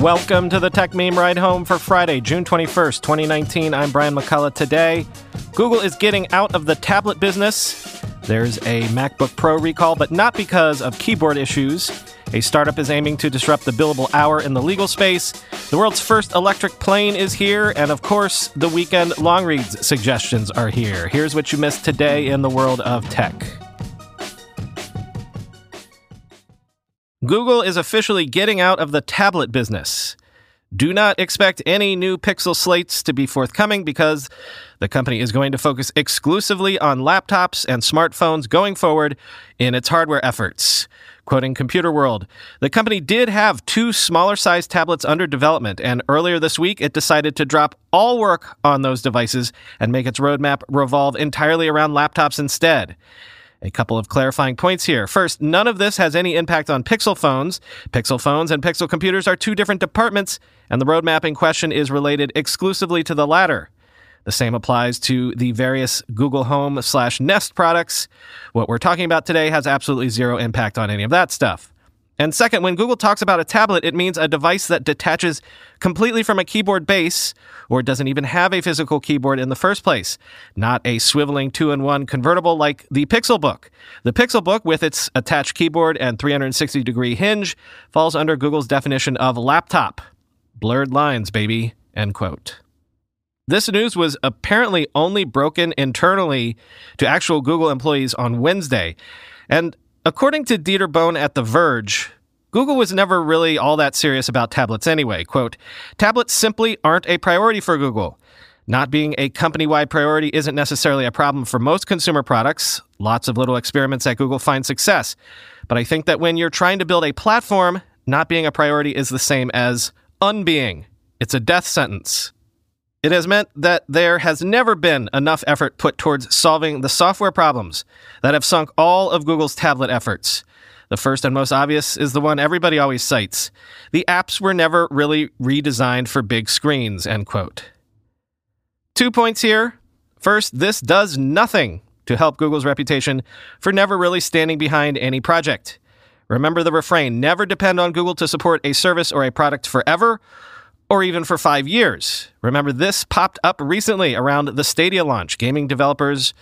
Welcome to the Techmeme Ride Home for Friday, June 21st, 2019. I'm Brian McCullough. Today, Google is getting out of the tablet business. There's a MacBook Pro recall, but not because of keyboard issues. A startup is aiming to disrupt the billable hour in the legal space. The world's first electric plane is here, and of course, the weekend long reads suggestions are here. Here's what you missed today in the world of tech. Google is officially getting out of the tablet business. Do not expect any new Pixel slates to be forthcoming because the company is going to focus exclusively on laptops and smartphones going forward in its hardware efforts. Quoting Computerworld, the company did have two smaller sized tablets under development, and earlier this week it decided to drop all work on those devices and make its roadmap revolve entirely around laptops instead. A couple of clarifying points here. First, none of this has any impact on Pixel phones. Pixel phones and Pixel computers are two different departments, and the roadmap in question is related exclusively to the latter. The same applies to the various Google Home slash Nest products. What we're talking about today has absolutely zero impact on any of that stuff. And second, when Google talks about a tablet, it means a device that detaches completely from a keyboard base or doesn't even have a physical keyboard in the first place, not a swiveling two in one convertible like the Pixelbook. The Pixelbook, with its attached keyboard and 360 degree hinge, falls under Google's definition of laptop. Blurred lines, baby. End quote. This news was apparently only broken internally to actual Google employees on Wednesday. And According to Dieter Bohn at The Verge, Google was never really all that serious about tablets anyway. Quote, tablets simply aren't a priority for Google. Not being a company wide priority isn't necessarily a problem for most consumer products. Lots of little experiments at Google find success. But I think that when you're trying to build a platform, not being a priority is the same as unbeing. It's a death sentence. It has meant that there has never been enough effort put towards solving the software problems that have sunk all of Google's tablet efforts. The first and most obvious is the one everybody always cites. The apps were never really redesigned for big screens, end quote. Two points here. First, this does nothing to help Google's reputation for never really standing behind any project. Remember the refrain never depend on Google to support a service or a product forever or even for five years. Remember, this popped up recently around the Stadia launch. Gaming developers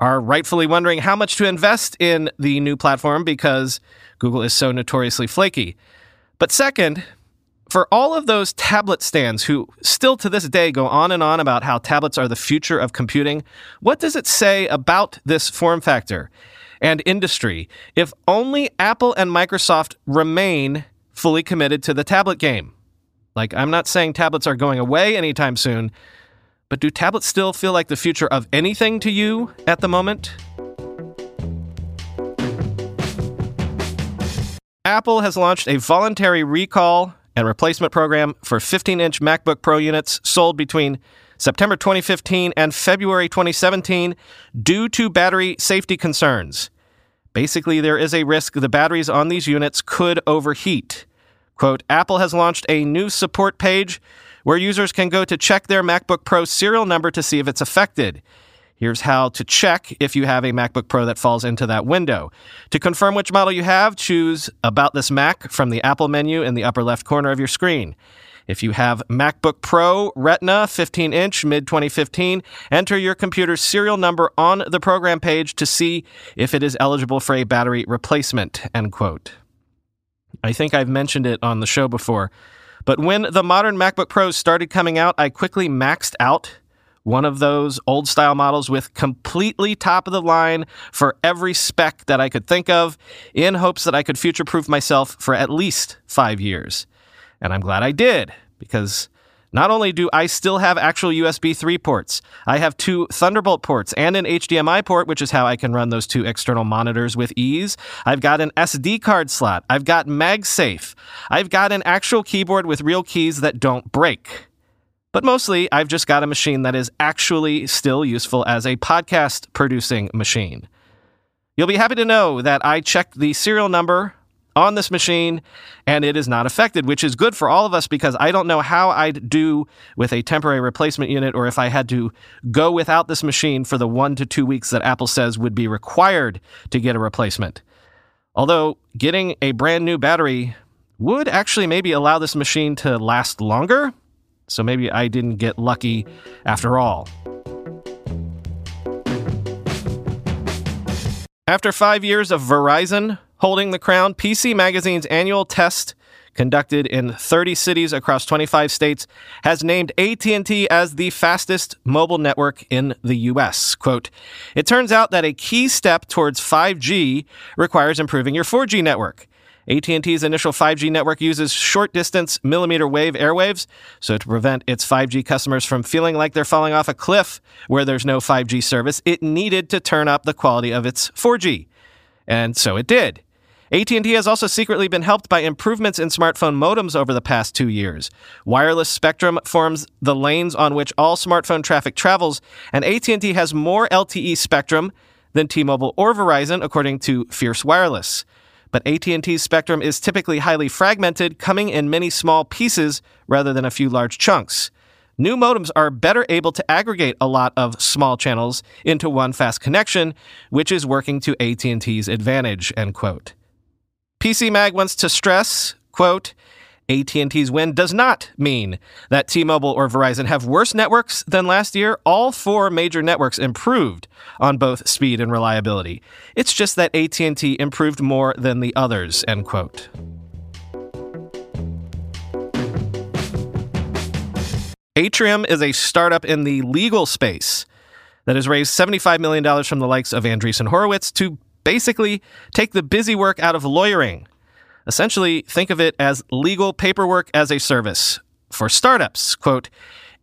are rightfully wondering how much to invest in the new platform because Google is so notoriously flaky. But second, for all of those tablet stands who still to this day go on and on about how tablets are the future of computing, what does it say about this form factor and industry if only Apple and Microsoft remain fully committed to the tablet game? Like, I'm not saying tablets are going away anytime soon, but do tablets still feel like the future of anything to you at the moment? Apple has launched a voluntary recall and replacement program for 15 inch MacBook Pro units sold between September 2015 and February 2017 due to battery safety concerns. Basically, there is a risk the batteries on these units could overheat. Quote, Apple has launched a new support page where users can go to check their MacBook Pro serial number to see if it's affected. Here's how to check if you have a MacBook Pro that falls into that window. To confirm which model you have, choose About This Mac from the Apple menu in the upper left corner of your screen. If you have MacBook Pro Retina 15 inch mid 2015, enter your computer's serial number on the program page to see if it is eligible for a battery replacement. End quote. I think I've mentioned it on the show before. But when the modern MacBook Pros started coming out, I quickly maxed out one of those old style models with completely top of the line for every spec that I could think of in hopes that I could future proof myself for at least five years. And I'm glad I did because Not only do I still have actual USB 3 ports, I have two Thunderbolt ports and an HDMI port, which is how I can run those two external monitors with ease. I've got an SD card slot. I've got MagSafe. I've got an actual keyboard with real keys that don't break. But mostly, I've just got a machine that is actually still useful as a podcast producing machine. You'll be happy to know that I checked the serial number on this machine and it is not affected, which is good for all of us because I don't know how I'd do with a temporary replacement unit or if I had to go without this machine for the one to two weeks that Apple says would be required to get a replacement. Although getting a brand new battery would actually maybe allow this machine to last longer. So maybe I didn't get lucky after all. After five years of Verizon holding the crown, PC Magazine's annual test conducted in 30 cities across 25 states has named AT&T as the fastest mobile network in the US. Quote, "It turns out that a key step towards 5G requires improving your 4G network. AT&T's initial 5G network uses short distance millimeter wave airwaves, so to prevent its 5G customers from feeling like they're falling off a cliff where there's no 5G service, it needed to turn up the quality of its 4G. And so it did. AT&T has also secretly been helped by improvements in smartphone modems over the past 2 years. Wireless spectrum forms the lanes on which all smartphone traffic travels, and AT&T has more LTE spectrum than T-Mobile or Verizon according to Fierce Wireless. But AT&T's spectrum is typically highly fragmented, coming in many small pieces rather than a few large chunks. New modems are better able to aggregate a lot of small channels into one fast connection, which is working to AT&T's advantage, end quote. PC Mag wants to stress, quote, AT&T's win does not mean that T-Mobile or Verizon have worse networks than last year. All four major networks improved on both speed and reliability. It's just that AT&T improved more than the others, end quote. Atrium is a startup in the legal space that has raised $75 million from the likes of Andreessen Horowitz to basically take the busy work out of lawyering. Essentially, think of it as legal paperwork as a service for startups. Quote,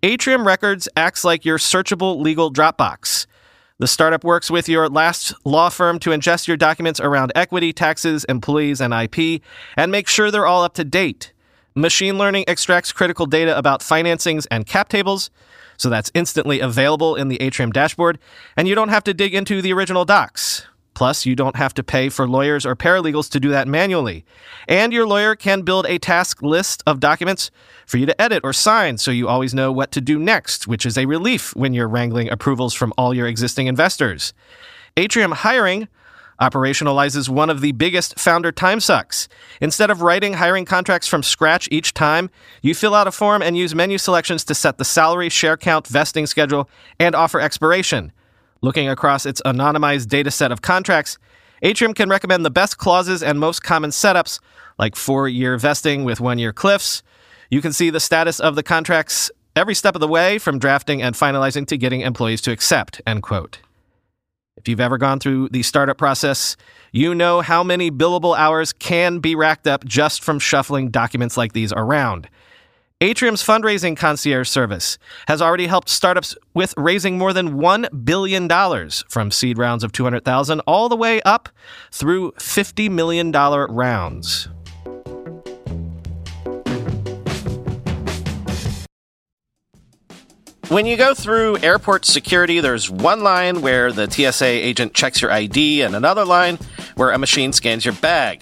Atrium Records acts like your searchable legal Dropbox. The startup works with your last law firm to ingest your documents around equity, taxes, employees, and IP, and make sure they're all up to date. Machine learning extracts critical data about financings and cap tables, so that's instantly available in the Atrium dashboard, and you don't have to dig into the original docs. Plus, you don't have to pay for lawyers or paralegals to do that manually. And your lawyer can build a task list of documents for you to edit or sign so you always know what to do next, which is a relief when you're wrangling approvals from all your existing investors. Atrium Hiring operationalizes one of the biggest founder time sucks. Instead of writing hiring contracts from scratch each time, you fill out a form and use menu selections to set the salary, share count, vesting schedule, and offer expiration. Looking across its anonymized data set of contracts, Atrium can recommend the best clauses and most common setups, like four year vesting with one year cliffs. You can see the status of the contracts every step of the way from drafting and finalizing to getting employees to accept, end quote. If you've ever gone through the startup process, you know how many billable hours can be racked up just from shuffling documents like these around. Atrium's fundraising concierge service has already helped startups with raising more than $1 billion from seed rounds of 200,000 all the way up through $50 million rounds. When you go through airport security, there's one line where the TSA agent checks your ID and another line where a machine scans your bag.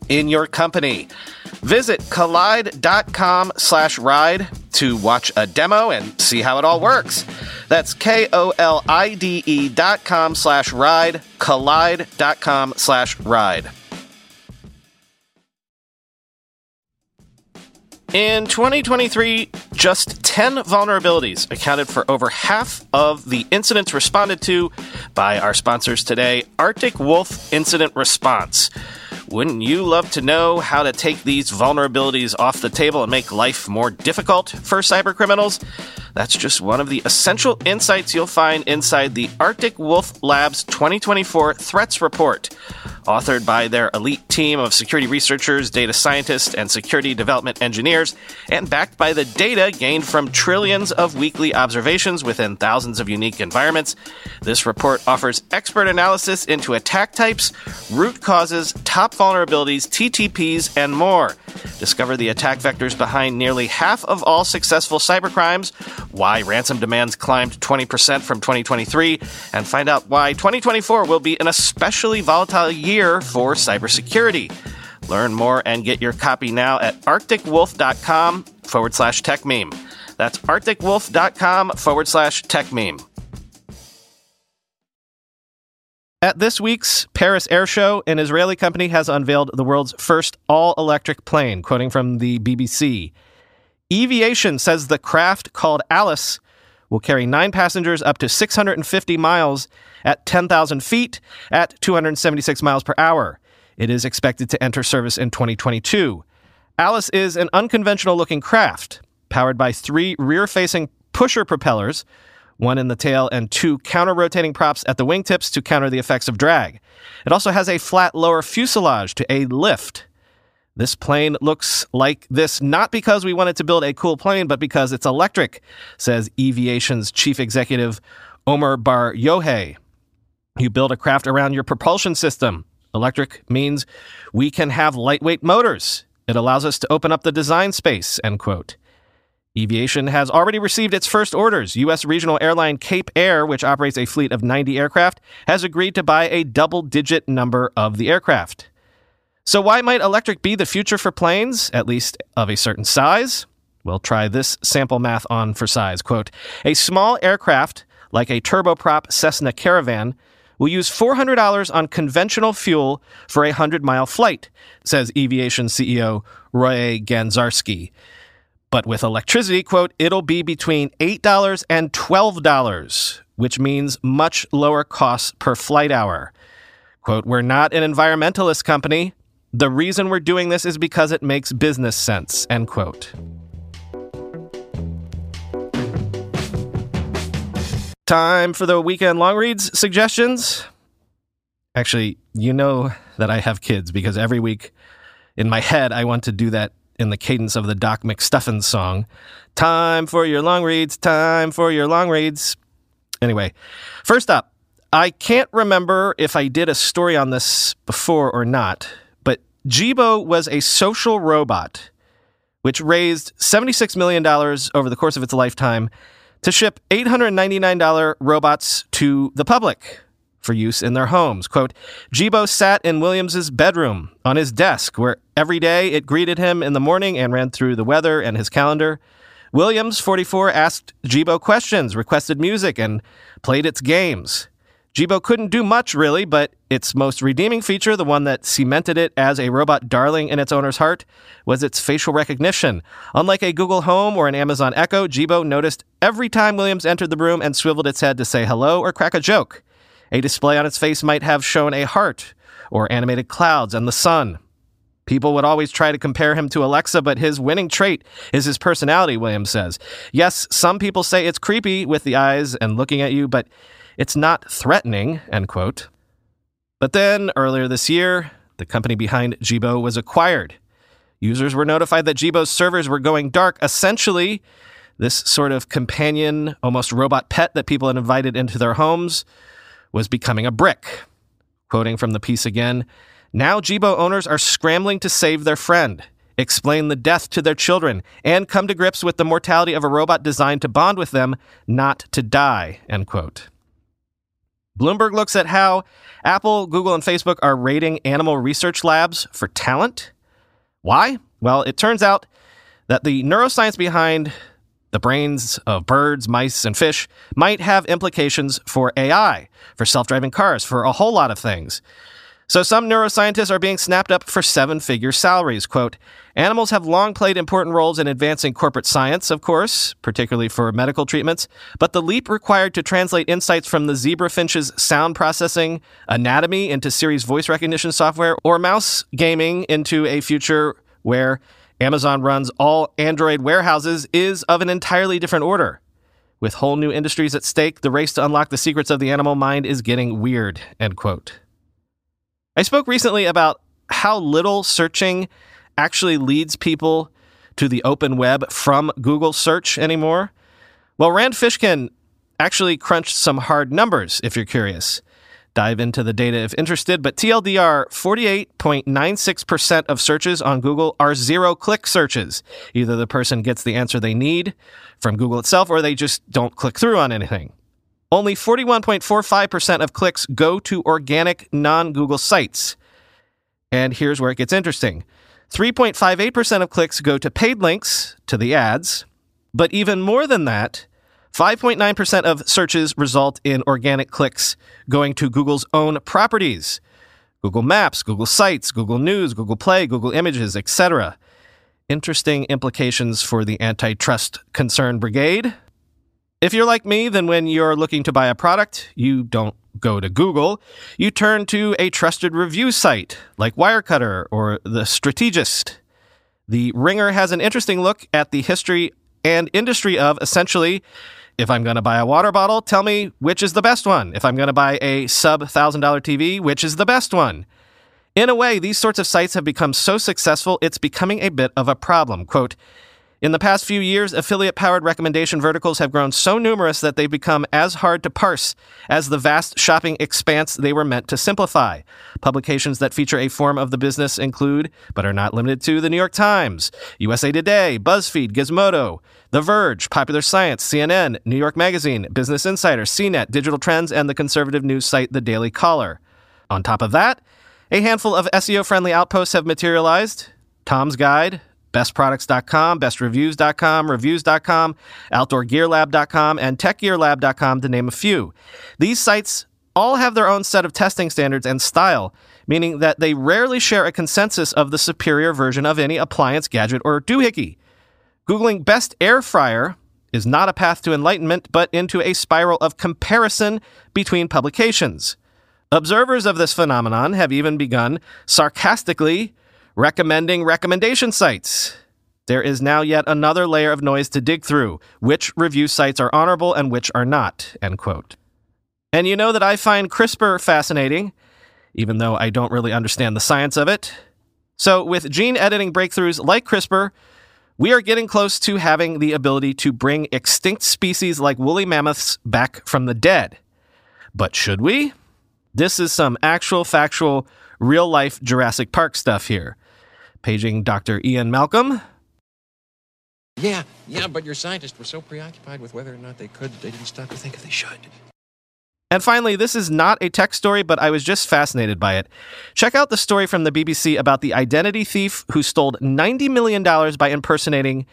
in your company. Visit kolide.com slash ride to watch a demo and see how it all works. That's K-O-L-I-D-E dot com slash ride, kolide.com slash ride. In 2023, just 10 vulnerabilities accounted for over half of the incidents responded to by our sponsors today, Arctic Wolf Incident Response. Wouldn't you love to know how to take these vulnerabilities off the table and make life more difficult for cybercriminals? That's just one of the essential insights you'll find inside the Arctic Wolf Labs 2024 Threats Report. Authored by their elite team of security researchers, data scientists, and security development engineers, and backed by the data gained from trillions of weekly observations within thousands of unique environments, this report offers expert analysis into attack types, root causes, top vulnerabilities, TTPs, and more. Discover the attack vectors behind nearly half of all successful cybercrimes, why ransom demands climbed 20% from 2023, and find out why 2024 will be an especially volatile year for cybersecurity. Learn more and get your copy now at arcticwolf.com forward slash techmeme. That's arcticwolf.com forward slash techmeme. At this week's Paris Air Show, an Israeli company has unveiled the world's first all electric plane, quoting from the BBC. Eviation says the craft called Alice will carry nine passengers up to 650 miles at 10,000 feet at 276 miles per hour. It is expected to enter service in 2022. Alice is an unconventional looking craft powered by three rear facing pusher propellers one in the tail, and two counter rotating props at the wingtips to counter the effects of drag. It also has a flat lower fuselage to aid lift. This plane looks like this not because we wanted to build a cool plane, but because it's electric, says Eviation's chief executive Omer Bar-Yohay. You build a craft around your propulsion system. Electric means we can have lightweight motors. It allows us to open up the design space, end quote. Eviation has already received its first orders. U.S. regional airline Cape Air, which operates a fleet of 90 aircraft, has agreed to buy a double digit number of the aircraft. So, why might electric be the future for planes, at least of a certain size? We'll try this sample math on for size. Quote A small aircraft, like a turboprop Cessna Caravan, will use $400 on conventional fuel for a 100 mile flight, says Eviation CEO Roy Ganzarski. But with electricity, quote, it'll be between $8 and $12, which means much lower costs per flight hour. Quote, we're not an environmentalist company. The reason we're doing this is because it makes business sense, end quote. Time for the weekend long reads suggestions. Actually, you know that I have kids because every week in my head I want to do that in the cadence of the Doc McStuffins song. Time for your long reads, time for your long reads. Anyway, first up, I can't remember if I did a story on this before or not, Jibo was a social robot which raised $76 million over the course of its lifetime to ship $899 robots to the public for use in their homes. Quote, Jibo sat in Williams's bedroom on his desk, where every day it greeted him in the morning and ran through the weather and his calendar. Williams, 44, asked Jibo questions, requested music, and played its games. Jibo couldn't do much, really, but its most redeeming feature, the one that cemented it as a robot darling in its owner's heart, was its facial recognition. Unlike a Google Home or an Amazon Echo, Jibo noticed every time Williams entered the room and swiveled its head to say hello or crack a joke. A display on its face might have shown a heart or animated clouds and the sun. People would always try to compare him to Alexa, but his winning trait is his personality, Williams says. Yes, some people say it's creepy with the eyes and looking at you, but it's not threatening, end quote. But then, earlier this year, the company behind Jibo was acquired. Users were notified that Jibo's servers were going dark. Essentially, this sort of companion, almost robot pet that people had invited into their homes was becoming a brick. Quoting from the piece again Now Jibo owners are scrambling to save their friend, explain the death to their children, and come to grips with the mortality of a robot designed to bond with them, not to die. End quote. Bloomberg looks at how Apple, Google, and Facebook are raiding animal research labs for talent. Why? Well, it turns out that the neuroscience behind the brains of birds, mice, and fish might have implications for AI, for self driving cars, for a whole lot of things. So some neuroscientists are being snapped up for seven figure salaries. Quote, animals have long played important roles in advancing corporate science, of course, particularly for medical treatments, but the leap required to translate insights from the zebra finch's sound processing anatomy into Siri's voice recognition software or mouse gaming into a future where Amazon runs all Android warehouses is of an entirely different order. With whole new industries at stake, the race to unlock the secrets of the animal mind is getting weird, end quote. I spoke recently about how little searching actually leads people to the open web from Google search anymore. Well, Rand Fishkin actually crunched some hard numbers if you're curious. Dive into the data if interested, but TLDR 48.96% of searches on Google are zero click searches. Either the person gets the answer they need from Google itself or they just don't click through on anything. Only 41.45% of clicks go to organic non Google sites. And here's where it gets interesting 3.58% of clicks go to paid links to the ads, but even more than that, 5.9% of searches result in organic clicks going to Google's own properties Google Maps, Google Sites, Google News, Google Play, Google Images, etc. Interesting implications for the antitrust concern brigade. If you're like me, then when you're looking to buy a product, you don't go to Google. You turn to a trusted review site like Wirecutter or The Strategist. The Ringer has an interesting look at the history and industry of essentially if I'm going to buy a water bottle, tell me which is the best one. If I'm going to buy a sub $1,000 TV, which is the best one? In a way, these sorts of sites have become so successful, it's becoming a bit of a problem. Quote, in the past few years, affiliate powered recommendation verticals have grown so numerous that they've become as hard to parse as the vast shopping expanse they were meant to simplify. Publications that feature a form of the business include, but are not limited to, the New York Times, USA Today, BuzzFeed, Gizmodo, The Verge, Popular Science, CNN, New York Magazine, Business Insider, CNET, Digital Trends, and the conservative news site The Daily Caller. On top of that, a handful of SEO friendly outposts have materialized Tom's Guide, bestproducts.com, bestreviews.com, reviews.com, outdoorgearlab.com, and techgearlab.com, to name a few. These sites all have their own set of testing standards and style, meaning that they rarely share a consensus of the superior version of any appliance, gadget, or doohickey. Googling best air fryer is not a path to enlightenment, but into a spiral of comparison between publications. Observers of this phenomenon have even begun sarcastically recommending recommendation sites. There is now yet another layer of noise to dig through. Which review sites are honorable and which are not? End quote. And you know that I find CRISPR fascinating, even though I don't really understand the science of it. So, with gene editing breakthroughs like CRISPR, we are getting close to having the ability to bring extinct species like woolly mammoths back from the dead. But should we? This is some actual, factual, real life Jurassic Park stuff here. Paging Dr. Ian Malcolm. Yeah, yeah, but your scientists were so preoccupied with whether or not they could, they didn't stop to think if they should. And finally, this is not a tech story, but I was just fascinated by it. Check out the story from the BBC about the identity thief who stole $90 million by impersonating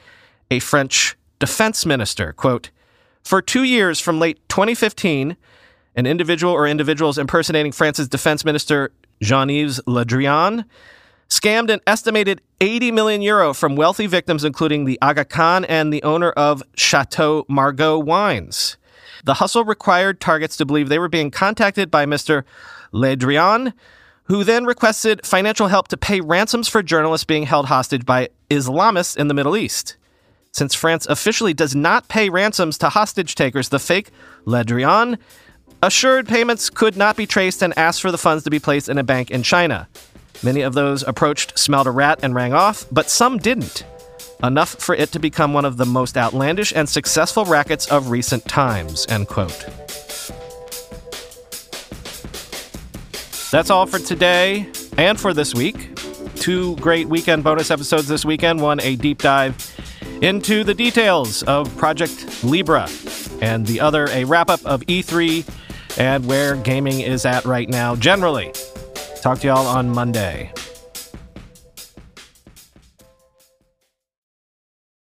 a French defense minister. Quote, for two years from late 2015, an individual or individuals impersonating France's defense minister Jean-Yves Le Drian scammed an estimated 80 million euro from wealthy victims, including the Aga Khan and the owner of Chateau Margaux Wines. The hustle required targets to believe they were being contacted by Mr. Le Drian, who then requested financial help to pay ransoms for journalists being held hostage by Islamists in the Middle East. Since France officially does not pay ransoms to hostage takers, the fake Le Drian assured payments could not be traced and asked for the funds to be placed in a bank in China. Many of those approached smelled a rat and rang off, but some didn't. Enough for it to become one of the most outlandish and successful rackets of recent times. End quote. That's all for today and for this week. Two great weekend bonus episodes this weekend. One, a deep dive into the details of Project Libra, and the other, a wrap up of E3 and where gaming is at right now generally. Talk to y'all on Monday.